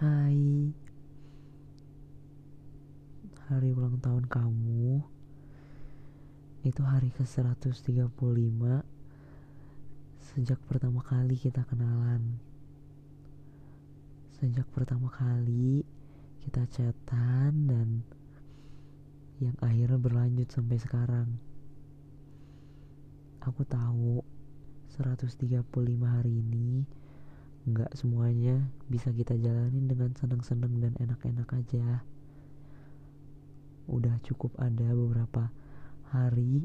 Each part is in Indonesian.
Hai. Hari ulang tahun kamu. Itu hari ke-135 Sejak pertama kali kita kenalan. Sejak pertama kali kita chatan dan yang akhirnya berlanjut sampai sekarang. Aku tahu 135 hari ini nggak semuanya bisa kita jalanin dengan seneng-seneng dan enak-enak aja. Udah cukup ada beberapa hari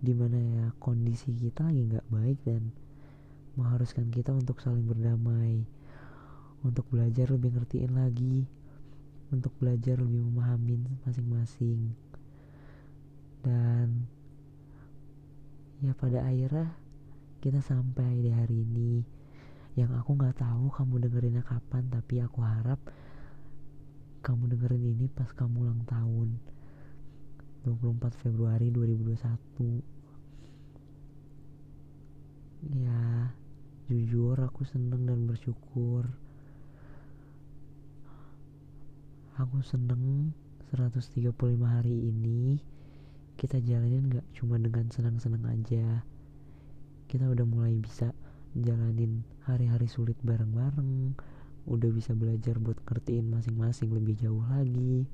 di mana ya kondisi kita lagi nggak baik dan mengharuskan kita untuk saling berdamai untuk belajar lebih ngertiin lagi untuk belajar lebih memahami masing-masing. Dan ya pada akhirnya kita sampai di hari ini yang aku nggak tahu kamu dengerinnya kapan tapi aku harap kamu dengerin ini pas kamu ulang tahun. 24 Februari 2021 ya jujur aku seneng dan bersyukur. Aku seneng 135 hari ini kita jalanin gak cuma dengan senang-senang aja. Kita udah mulai bisa jalanin hari-hari sulit bareng-bareng udah bisa belajar buat ngertiin masing-masing lebih jauh lagi.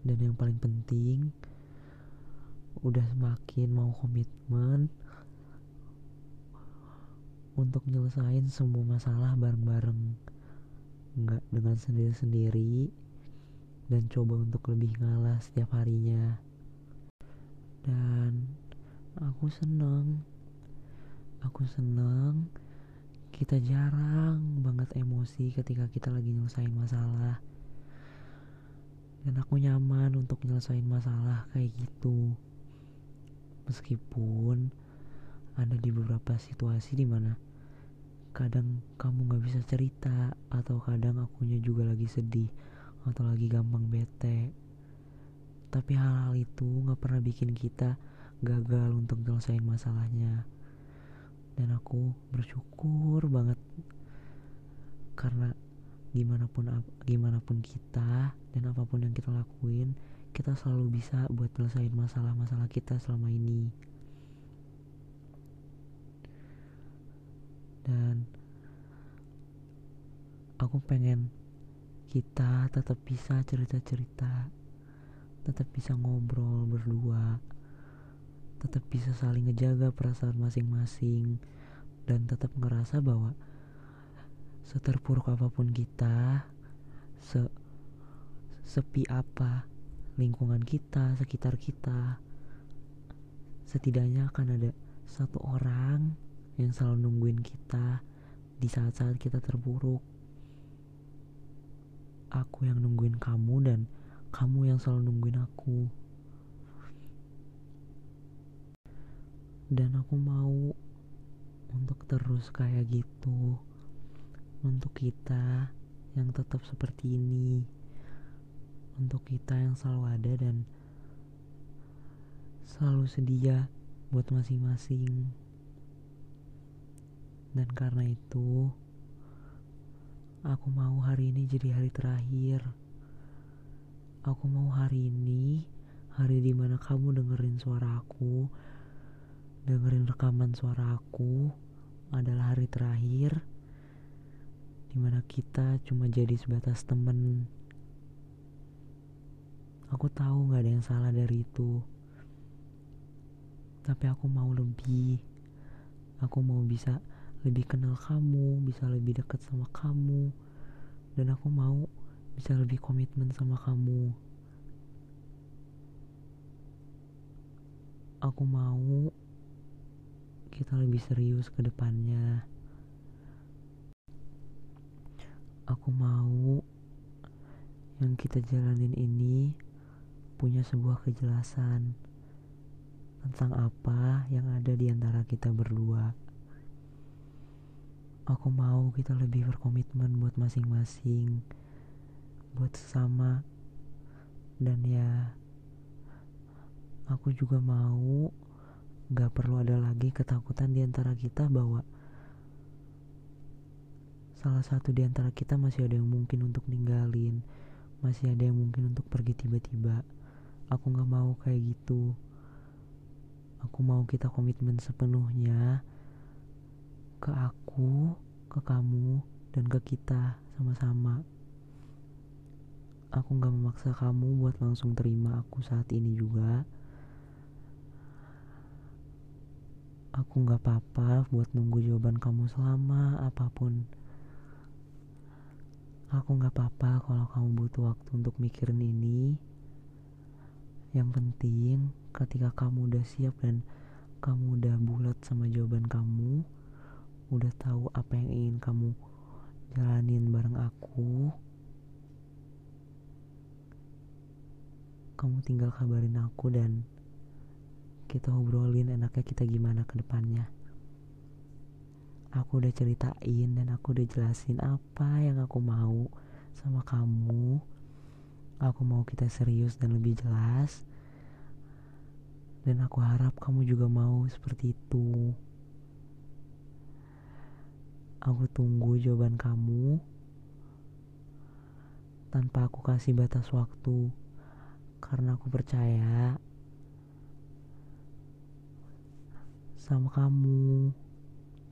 Dan yang paling penting udah semakin mau komitmen untuk nyelesain semua masalah bareng-bareng. Nggak dengan sendiri-sendiri dan coba untuk lebih ngalah setiap harinya. Dan aku seneng aku seneng. Kita jarang banget emosi ketika kita lagi nyelesain masalah. Dan aku nyaman untuk nyelesain masalah kayak gitu. Meskipun ada di beberapa situasi di mana kadang kamu gak bisa cerita atau kadang akunya juga lagi sedih atau lagi gampang bete. Tapi hal-hal itu gak pernah bikin kita gagal untuk nyelesain masalahnya dan aku bersyukur banget. Karena gimana pun gimana pun kita dan apa pun yang kita lakuin kita selalu bisa buat nyelesain masalah-masalah kita selama ini. Dan aku pengen kita tetap bisa cerita-cerita tetap bisa ngobrol berdua tetap bisa saling ngejaga perasaan masing-masing dan tetap ngerasa bahwa seterpuruk apa pun kita se sepi apa lingkungan kita sekitar kita setidaknya akan ada satu orang yang selalu nungguin kita di saat-saat kita terpuruk. Aku yang nungguin kamu dan kamu yang selalu nungguin aku dan aku mau untuk terus kayak gitu. Untuk kita yang tetap seperti ini. Untuk kita yang selalu ada dan selalu sedia buat masing-masing. Dan karena itu aku mau hari ini jadi hari terakhir. Aku mau hari ini hari di mana kamu dengerin suara aku dengerin rekaman suara aku adalah hari terakhir di mana kita cuma jadi sebatas temen. Aku tahu gak ada yang salah dari itu. Tapi aku mau lebih. Aku mau bisa lebih kenal kamu bisa lebih dekat sama kamu. Dan aku mau bisa lebih komitmen sama kamu. Aku mau kita lebih serius ke depannya. Aku mau yang kita jalanin ini punya sebuah kejelasan tentang apa yang ada di antara kita berdua. Aku mau kita lebih berkomitmen buat masing-masing, buat sesama, dan ya, aku juga mau Gak perlu ada lagi ketakutan di antara kita bahwa salah satu di antara kita masih ada yang mungkin untuk ninggalin, masih ada yang mungkin untuk pergi tiba-tiba. Aku gak mau kayak gitu. Aku mau kita komitmen sepenuhnya ke aku, ke kamu, dan ke kita sama-sama. Aku gak memaksa kamu buat langsung terima aku saat ini juga. Aku gak apa-apa buat nunggu jawaban kamu selama apa pun. Aku gak apa-apa kalau kamu butuh waktu untuk mikirin ini. Yang penting ketika kamu udah siap dan kamu udah bulat sama jawaban kamu, udah tahu apa yang ingin kamu jalanin bareng aku, kamu tinggal kabarin aku dan kita obrolin enaknya kita gimana ke depannya. Aku udah ceritain dan aku udah jelasin apa yang aku mau sama kamu. Aku mau kita serius dan lebih jelas. Dan aku harap kamu juga mau seperti itu. Aku tunggu jawaban kamu tanpa aku kasih batas waktu karena aku percaya sama kamu,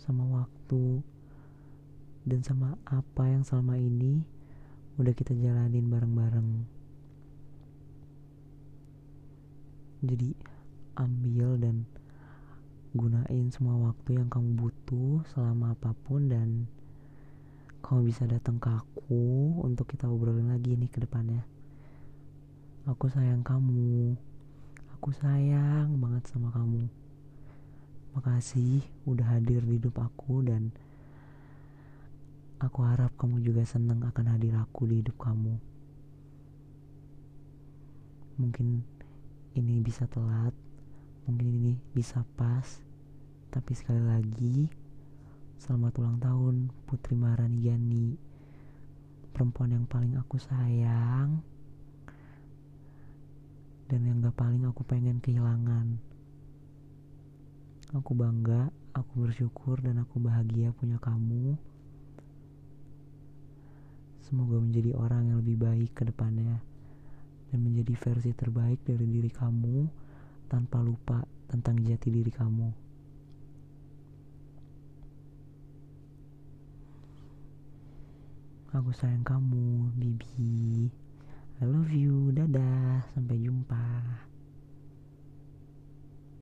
sama waktu, dan sama apa yang selama ini udah kita jalanin bareng-bareng. Jadi ambil dan gunain semua waktu yang kamu butuh selama apa pun dan kamu bisa datang ke aku untuk kita obrolin lagi nih ke depannya. Aku sayang kamu. Aku sayang banget sama kamu. Makasih udah hadir di hidup aku dan aku harap kamu juga senang akan hadir aku di hidup kamu. Mungkin ini bisa telat, mungkin ini bisa pas, tapi sekali lagi selamat ulang tahun Putri Marani Yani, perempuan yang paling aku sayang dan yang gak paling aku pengen kehilangan. Aku bangga, aku bersyukur, dan aku bahagia punya kamu. Semoga menjadi orang yang lebih baik ke depannya dan menjadi versi terbaik dari diri kamu tanpa lupa tentang jati diri kamu. Aku sayang kamu, Bibi. I love you. Dadah. Sampai jumpa.